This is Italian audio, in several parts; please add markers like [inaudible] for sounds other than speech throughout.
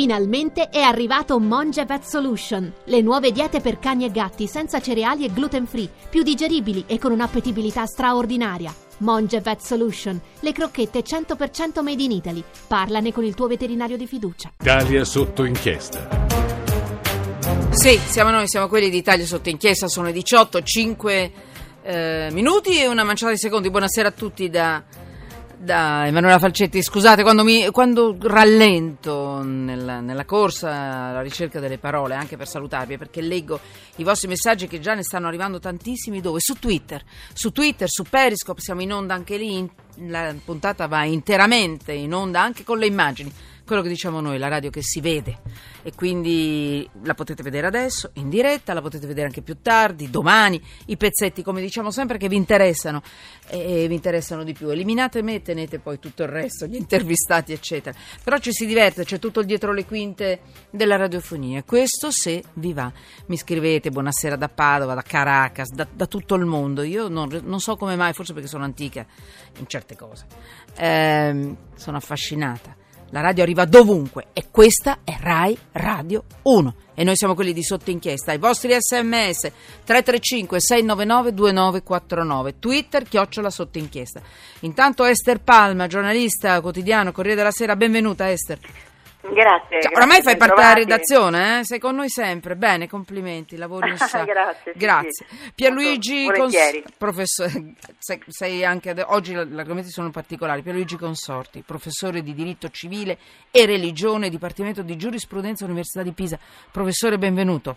Finalmente è arrivato Monge Vet Solution, le nuove diete per cani e gatti senza cereali e gluten free, più digeribili e con un'appetibilità straordinaria. Monge Vet Solution, le crocchette 100% made in Italy. Parlane con il tuo veterinario di fiducia. Italia sotto inchiesta. Sì, siamo noi, siamo quelli di Italia sotto inchiesta, sono le 18, 5 eh, minuti e una manciata di secondi. Buonasera a tutti da da Emanuela Falcetti, scusate quando, mi, quando rallento nella, nella, corsa alla ricerca delle parole, anche per salutarvi, perché leggo i vostri messaggi che già ne stanno arrivando tantissimi dove? Su Twitter, su Twitter, su Periscope, siamo in onda anche lì, la puntata va interamente in onda anche con le immagini quello che diciamo noi, la radio che si vede e quindi la potete vedere adesso in diretta, la potete vedere anche più tardi, domani, i pezzetti come diciamo sempre che vi interessano e vi interessano di più. Eliminate me e tenete poi tutto il resto, gli intervistati eccetera. Però ci si diverte, c'è tutto dietro le quinte della radiofonia. Questo se vi va. Mi scrivete buonasera da Padova, da Caracas, da, da tutto il mondo. Io non, non, so come mai, forse perché sono antica in certe cose. Eh, sono affascinata la radio arriva dovunque e questa è Rai Radio 1 e noi siamo quelli di sotto inchiesta. I vostri sms 335 699 2949, Twitter chiocciola sotto inchiesta. Intanto Esther Palma, giornalista quotidiano Corriere della Sera, benvenuta Esther. Grazie. Cioè, oramai fai parte della redazione, eh? sei con noi sempre. Bene, complimenti, lavori in [laughs] sa. grazie. Grazie. Sì, Pierluigi Cons- professore, sei, sei anche oggi gli argomenti sono particolari. Pierluigi Consorti, professore di diritto civile e religione, Dipartimento di Giurisprudenza Università di Pisa. Professore, benvenuto.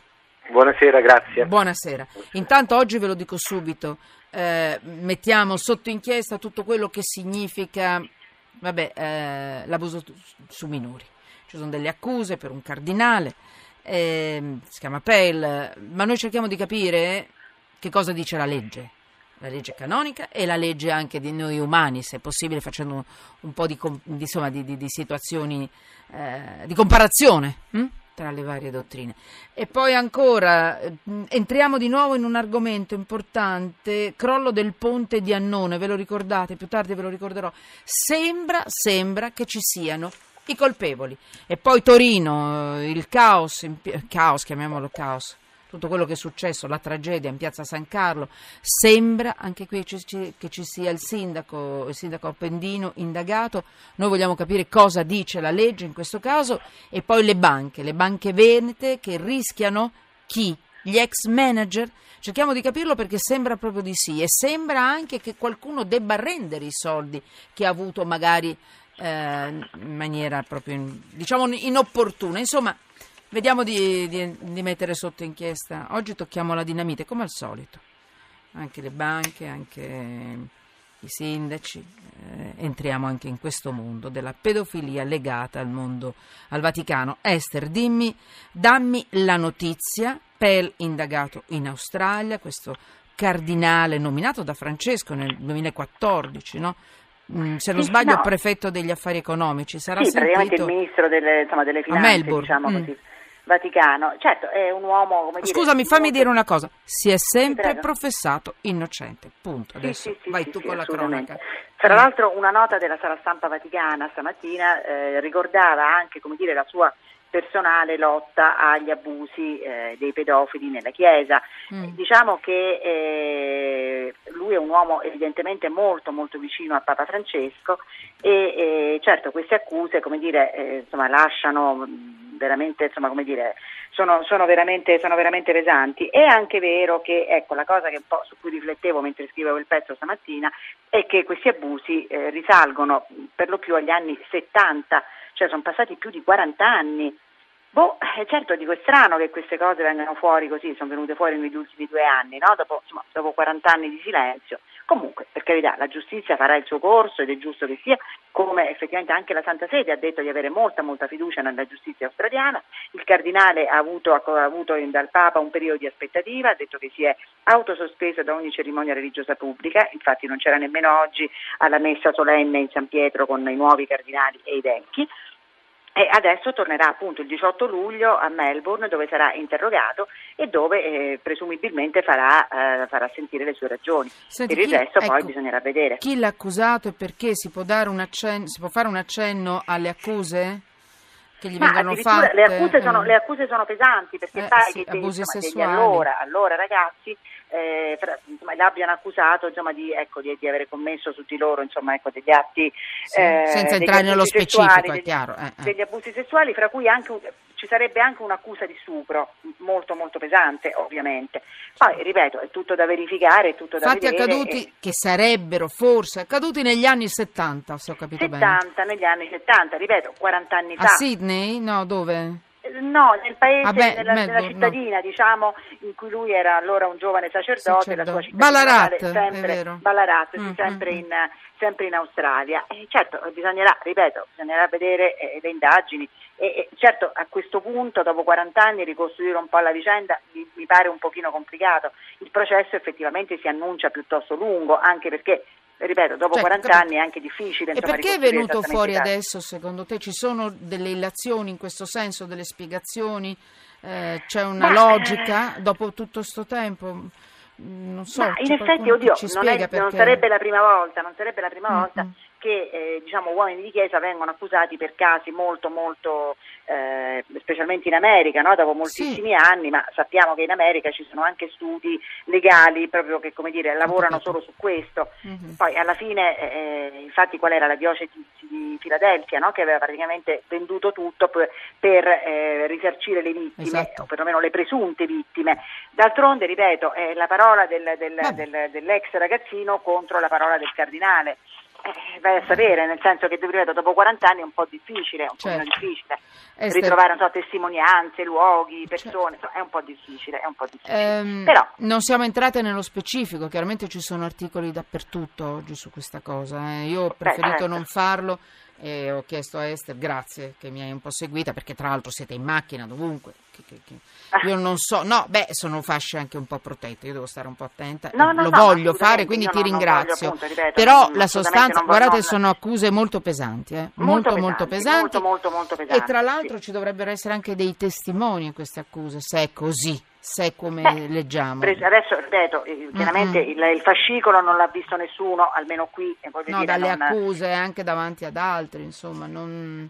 Buonasera, grazie. Buonasera. Intanto oggi ve lo dico subito, eh, mettiamo sotto inchiesta tutto quello che significa vabbè, eh, l'abuso su minori ci sono delle accuse per un cardinale, eh, si chiama Pell, ma noi cerchiamo di capire che cosa dice la legge, la legge canonica e la legge anche di noi umani, se possibile, facendo un po' di, insomma, di, di, di situazioni eh, di comparazione. Hm? tra le varie dottrine. E poi ancora hm, entriamo di nuovo in un argomento importante, crollo del ponte di Annone, ve lo ricordate, più tardi ve lo ricorderò. Sembra, sembra che ci siano i colpevoli. E poi Torino, eh, il caos, caos, chiamiamolo caos, tutto quello che è successo, la tragedia in piazza San Carlo, sembra anche qui che ci sia il sindaco, il sindaco Appendino indagato, noi vogliamo capire cosa dice la legge in questo caso e poi le banche, le banche venete che rischiano chi? Gli ex manager? Cerchiamo di capirlo perché sembra proprio di sì e sembra anche che qualcuno debba rendere i soldi che ha avuto magari eh, in maniera proprio diciamo inopportuna. Insomma, vediamo di, di, di, mettere sotto inchiesta. Oggi tocchiamo la dinamite, come al solito. Anche le banche, anche i sindaci, eh, entriamo anche in questo mondo della pedofilia legata al mondo, al Vaticano. Esther, dimmi, dammi la notizia. Pell indagato in Australia, questo cardinale nominato da Francesco nel 2014, no? Mm, se non sì, sbaglio, no. prefetto degli affari economici. Sarà sì, sentito... praticamente il ministro delle, insomma, delle finanze, diciamo mm. così. Vaticano, certo è un uomo come dire, Scusami, fammi dire una cosa, si è sempre professato innocente, punto. Adesso sì, sì, vai tu con la cronaca. Tra l'altro una nota della sala stampa vaticana stamattina eh, ricordava anche come dire, la sua personale lotta agli abusi eh, dei pedofili nella Chiesa. Mm. Diciamo che eh, lui è un uomo evidentemente molto molto vicino a Papa Francesco e eh, certo queste accuse come dire, eh, insomma, lasciano veramente, insomma, come dire, sono, sono, veramente, sono, veramente, pesanti. È anche vero che, ecco, la cosa su cui riflettevo mentre scrivevo il pezzo stamattina è che questi abusi eh, risalgono per lo più agli anni 70 cioè sono passati più di 40 anni. Boh, eh, certo dico è strano che queste cose vengano fuori così, sono venute fuori negli ultimi due anni, no? dopo, insomma, dopo 40 anni di silenzio. Comunque, per carità, la giustizia farà il suo corso ed è giusto che sia, come effettivamente anche la Santa Sede ha detto di avere molta, molta fiducia nella giustizia australiana. Il Cardinale ha avuto, ha avuto dal Papa un periodo di aspettativa, ha detto che si è autosospeso da ogni cerimonia religiosa pubblica, infatti non c'era nemmeno oggi alla messa solenne in San Pietro con i nuovi cardinali e i vecchi. E adesso tornerà appunto il 18 luglio a Melbourne dove sarà interrogato e dove eh, presumibilmente farà, eh, farà, sentire le sue ragioni. Senti, per il chi, resto ecco, poi bisognerà vedere. Chi l'ha accusato e perché? Si può, accenno, si può, fare un accenno alle accuse? Che gli Ma vengono fatte. le accuse, sono, eh. le accuse sono pesanti perché Eh, pare sì, che degli, abusi insomma, degli sessuali. allora, allora ragazzi eh, fra- insomma, l'abbiano accusato insomma, di, ecco, di, di avere commesso su di loro insomma, ecco, degli atti Sì, eh, senza degli entrare nello specifico, sessuali, è degli- chiaro, eh, eh. degli abusi sessuali fra cui anche ci sarebbe anche un'accusa di stupro molto molto pesante ovviamente poi ripeto è tutto da verificare è tutto da Fatti vedere accaduti e- che sarebbero forse accaduti negli anni 70, se ho capito bene. 70 negli anni 70 ripeto 40 anni A fa Sydney? No, dove? No, nel paese, Ah, beh, nella, nella cittadina, diciamo, in cui lui era allora un giovane sacerdote, la sua cittadina Ballarat, sempre. Ballarat, sì, Mm, sempre, mm, in, sempre in Australia. E certo, bisognerà, ripeto, bisognerà vedere eh, le indagini. E, e certo, a questo punto, dopo 40 anni, ricostruire un po' la vicenda mi, mi pare un pochino complicato. Il processo effettivamente si annuncia piuttosto lungo, anche perché, ripeto, dopo Cioè, 40 capito. anni è anche difficile. E insomma, perché è venuto fuori adesso, secondo te? Ci sono delle illazioni in questo senso, delle spiegazioni? Eh, c'è una Ma, logica dopo tutto questo tempo? Non so, in effetti, oddio, non, è- non sarebbe la prima volta, non sarebbe la prima Mm, volta mm. Che eh, diciamo, uomini di chiesa vengono accusati per casi molto, molto, eh, specialmente in America, no? dopo moltissimi anni, ma sappiamo che in America ci sono anche studi legali proprio che come dire, lavorano solo su questo. Mhm. Poi alla fine, eh, infatti, qual era la diocesi di Filadelfia no? che aveva praticamente venduto tutto per, per, eh, risarcire le vittime, Esatto. o perlomeno le presunte vittime. D'altronde, ripeto, è la parola del- del- del- dell'ex ragazzino contro la parola del cardinale. Eh, vai a sapere, nel senso che ripeto, dopo 40 anni è un po' difficile, un po' Certo. difficile. Esther- ritrovare so, testimonianze, luoghi, Certo. persone, insomma, è un po' difficile, è un po' difficile. Ehm, Però non siamo entrate nello specifico, chiaramente ci sono articoli dappertutto oggi su questa cosa. eh. Io ho preferito certo. non farlo e ho chiesto a Esther, grazie che mi hai un po' seguita, perché tra l'altro siete in macchina dovunque. che- che- che- Ah. Io non so, no, beh, sono fasce anche un po' protette, io devo stare un po' attenta, No, no, lo no, voglio fare, quindi ti ringrazio. voglio, appunto, ripeto, Però la sostanza, guardate, sono accuse molto pesanti, eh, molto, molto pesanti. Molto, molto, molto E pesanti. tra l'altro sì. ci dovrebbero essere anche dei testimoni a queste accuse, se è così, se è come Beh, leggiamo. Adesso ripeto, eh, chiaramente Mm-mm. il, il fascicolo non l'ha visto nessuno, almeno qui, No, dire, dalle non- accuse anche davanti ad altri, insomma, non,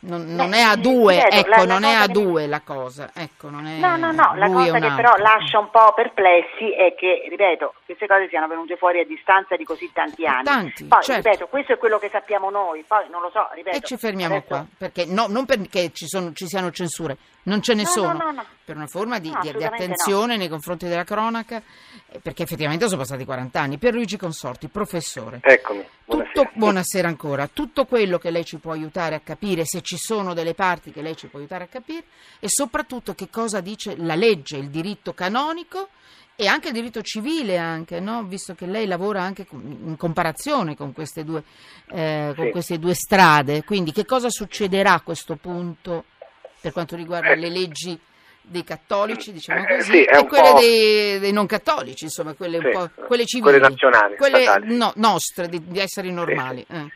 non- non Beh, è a due, ripeto, ecco, la- la non è cosa a che- due la cosa, ecco, non è No, no, no, la cosa che altro. però lascia un po' perplessi è che, ripeto, queste cose siano venute fuori a distanza di così tanti anni. Tanti, poi, certo. ripeto, questo è quello che sappiamo noi, poi non lo so, ripeto. E ci fermiamo adesso- qua, perché no, non perché ci, sono- ci siano censure, non ce ne No, sono, no, no, no. Per una forma di, No, di- di attenzione nei confronti della cronaca, eh, perché effettivamente sono passati 40 anni. Pierluigi Consorti, professore. Eccomi, buonasera. Tutto, buonasera ancora. Tutto quello che lei ci può aiutare a capire, se ci sono delle parti che lei ci può aiutare a capire, e soprattutto che cosa dice la legge, il diritto canonico e anche il diritto civile, anche, no? visto che lei lavora anche in comparazione con queste, due, eh, con Sì. queste due strade. Quindi che cosa succederà a questo punto per quanto riguarda le leggi dei cattolici, diciamo Eh, così, sì, e quelle dei, dei non cattolici, insomma, quelle, un Sì, po', quelle civili, quelle nazionali, quelle no- nostre, di, di esseri normali. eh.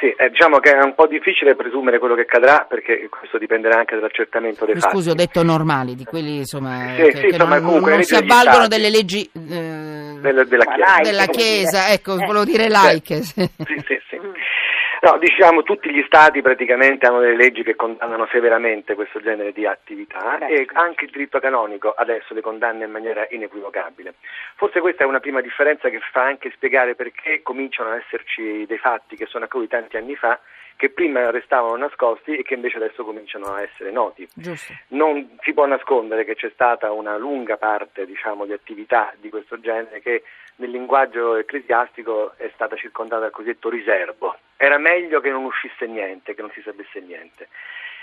Sì, eh, diciamo che è un po' difficile presumere quello che accadrà perché questo dipenderà anche dall'accertamento dei Mi fatti. scusi, ho detto normali, di quelli insomma, Sì, che, sì, che insomma, non, comunque non si avvalgono stati. delle leggi eh, Della, della Chiesa. della Chiesa, ecco, Eh. volevo dire laiche. sì. Sì, sì, sì. No, diciamo tutti gli stati praticamente hanno delle leggi che condannano severamente questo genere di attività Beh, e anche il diritto canonico adesso le condanna in maniera inequivocabile. Forse questa è una prima differenza che fa anche spiegare perché cominciano ad esserci dei fatti che sono accaduti tanti anni fa che prima restavano nascosti e che invece adesso cominciano a essere noti. Giusto. Non si può nascondere che c'è stata una lunga parte diciamo, di attività di questo genere che nel linguaggio ecclesiastico è stata circondata dal cosiddetto riservo. Era meglio che non uscisse niente, che non si sapesse niente.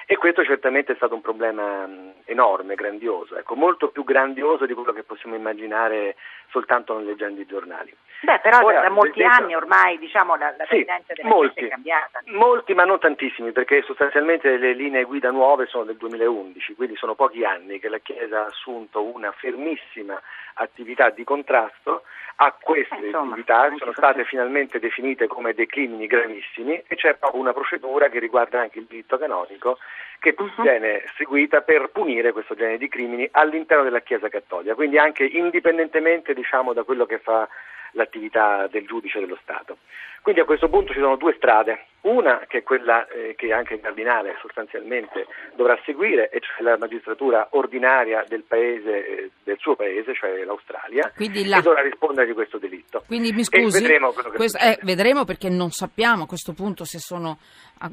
E questo certamente è stato un problema mh, enorme, grandioso, ecco, molto più grandioso di quello che possiamo immaginare soltanto leggendo i giornali. Beh, però Ora, da molti detto- anni ormai diciamo, la, la Sì, tendenza della molti. È cambiata. Molti, ma non tantissimi, perché sostanzialmente le linee guida nuove sono del 2011, quindi sono pochi anni che la Chiesa ha assunto una fermissima attività di contrasto a queste Eh, insomma, attività, sono questo. state finalmente definite come dei crimini gravissimi e c'è proprio una procedura che riguarda anche il diritto canonico che Mhm. viene seguita per punire questo genere di crimini all'interno della Chiesa cattolica, quindi anche indipendentemente diciamo, da quello che fa l'attività del giudice dello Stato. Quindi a questo punto ci sono due strade, Una che è quella eh, che anche il cardinale sostanzialmente dovrà seguire, e cioè la magistratura ordinaria del paese, eh, del suo paese, cioè l'Australia, la- che dovrà rispondere di questo delitto. Quindi mi scusi, vedremo questo- eh, vedremo perché non sappiamo a questo punto se sono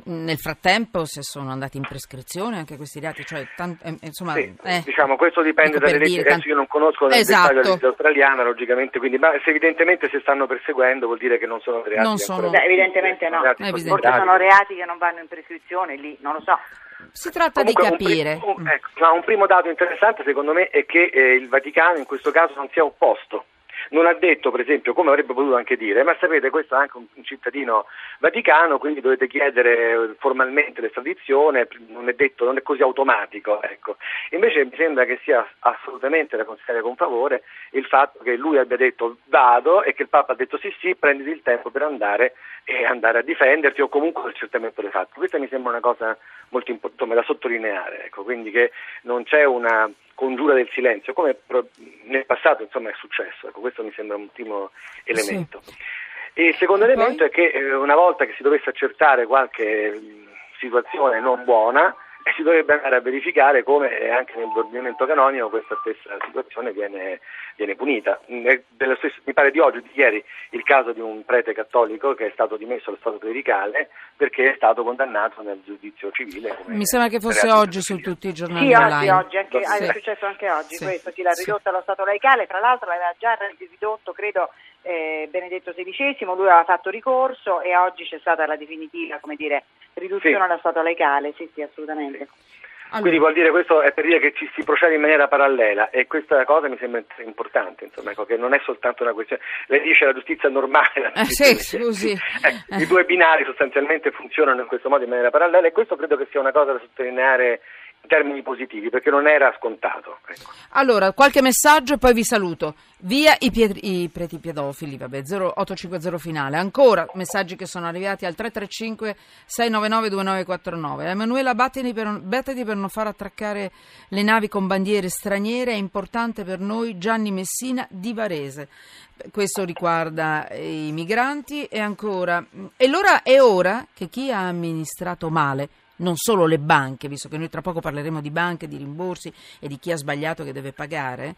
nel frattempo se sono andati in prescrizione anche questi reati, cioè tan- eh, insomma, Sì, eh, diciamo, questo dipende per dalle leggi, dire, adesso tan- io non conosco nel Esatto. dettaglio la legge australiana, logicamente, quindi, ma se evidentemente se stanno perseguendo vuol dire che non sono reati Non sono- Beh, evidentemente no. reati Evidente. Forse sono reati che non vanno in prescrizione lì, non lo so. si tratta Comunque, di un capire. un- ecco, no, un primo dato interessante secondo me è che eh, il Vaticano in questo caso non si è opposto. Non ha detto, per esempio, come avrebbe potuto anche dire, ma sapete, questo è anche un, un cittadino vaticano, quindi dovete chiedere formalmente l'estradizione, non è detto, non è così automatico. Ecco. Invece mi sembra che sia assolutamente da considerare con favore il fatto che lui abbia detto vado e che il Papa ha detto sì sì, prenditi il tempo per andare e andare a difenderti o comunque l'accertamento dei fatti. Questa mi sembra una cosa molto importante da sottolineare, ecco, quindi che non c'è una congiura del silenzio, come nel passato insomma è successo, ecco, questo mi sembra un primo elemento. E il secondo elemento è che eh, una volta che si dovesse accertare qualche situazione non buona, si dovrebbe andare a verificare come eh, anche nel ordinamento canonico questa stessa situazione viene, viene punita. Mm, stesso- mi pare di oggi, di ieri, il caso di un prete cattolico che è stato dimesso allo Stato clericale perché è stato condannato nel giudizio civile. come Mi sembra che fosse oggi su tutti i giornali Sì, oggi, oggi, anche, Sì. è successo anche oggi Sì. questo, sì, l'ha Sì. ridotto allo Stato laicale, tra l'altro l'aveva già ridotto, credo, eh, Benedetto XVI, lui aveva fatto ricorso e oggi c'è stata la definitiva, come dire, riduzione Sì. allo Stato laicale, sì, sì, assolutamente. Allora, Quindi vuol dire questo è per dire che ci si procede in maniera parallela e questa cosa mi sembra importante, insomma, ecco, che non è soltanto una questione. Lei dice la giustizia normale, la Eh, giustizia- sì, scusi. [laughs] Eh. I due binari sostanzialmente funzionano in questo modo in maniera parallela e questo credo che sia una cosa da sottolineare in termini positivi perché non era scontato. Ecco. Allora, qualche messaggio e poi vi saluto. Via i, pied- i preti pedofili, vabbè, 0850 finale. Ancora messaggi che sono arrivati al 335 699 2949. Emanuela, battiti per, battiti per non far attraccare le navi con bandiere straniere, è importante per noi Gianni Messina di Varese. Questo riguarda i migranti e ancora. E allora è ora che chi ha amministrato male non solo le banche, visto che noi tra poco parleremo di banche, di rimborsi e di chi ha sbagliato che deve pagare,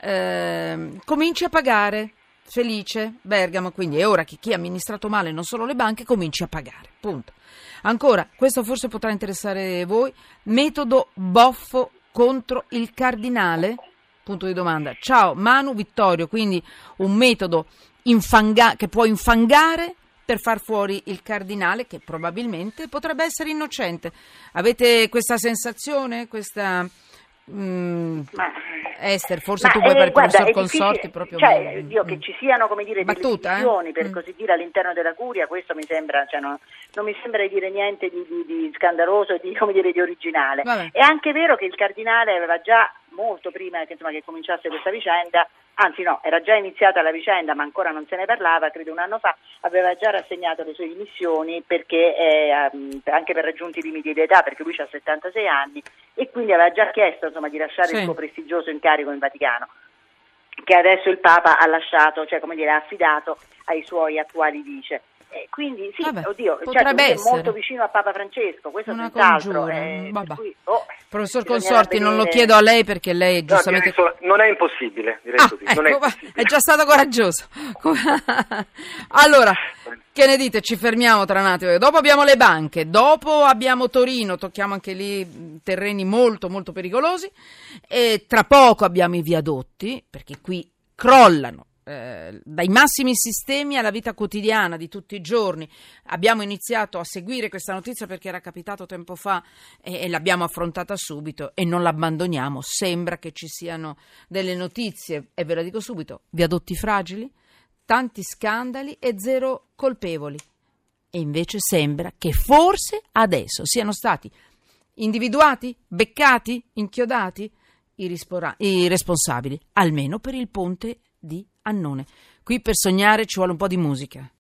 ehm, cominci a pagare. Felice, Bergamo, quindi è ora che chi ha amministrato male non solo le banche cominci a pagare. Punto. Ancora, questo forse potrà interessare voi, metodo Boffo contro il cardinale? Punto di domanda. Ciao, Manu Vittorio, quindi un metodo infanga- che può infangare per far fuori il cardinale che probabilmente potrebbe essere innocente. Avete questa sensazione? Questa mm, Ma- Esther, forse tu puoi eh, il guarda, Consorti proprio cioè, mm, io che ci siano come dire Battuta, delle eh? per Mm. così dire all'interno della curia questo mi sembra cioè, non, non mi sembra di dire niente di, di- di scandaloso e di, come dire, di originale Vabbè. è anche vero che il cardinale aveva già molto prima che, insomma, che cominciasse questa vicenda anzi no, era già iniziata la vicenda ma ancora non se ne parlava credo un anno fa aveva già rassegnato le sue dimissioni perché eh, ehm, anche per raggiunti limiti di età perché lui ha 76 anni e quindi aveva già chiesto insomma, di lasciare Sì. il suo prestigioso incarico in Vaticano che adesso il Papa ha lasciato, cioè come dire, ha affidato ai suoi attuali vice. Eh, quindi sì, Vabbè, oddio, certo, è molto vicino a Papa Francesco, questo Una senz'altro. congiura, eh, cui, oh, Professor Consorti, non lo chiedo a lei perché lei No, giustamente... solo- non è impossibile, direi Ah, così, non è ecco, impossibile. è già stato coraggioso. [laughs] allora, che ne dite? Ci fermiamo tra un attimo. Dopo abbiamo le banche, dopo abbiamo Torino, tocchiamo anche lì terreni molto molto pericolosi e tra poco abbiamo i viadotti, perché qui crollano. Eh, dai massimi sistemi alla vita quotidiana di tutti i giorni. Abbiamo iniziato a seguire questa notizia perché era capitato tempo fa e, e l'abbiamo affrontata subito e non l'abbandoniamo. Sembra che ci siano delle notizie, e ve la dico subito, viadotti fragili, tanti scandali e zero colpevoli. E invece sembra che forse adesso siano stati individuati, beccati, inchiodati i, rispora- i responsabili, almeno per il ponte di Annone. Qui per sognare ci vuole un po' di musica.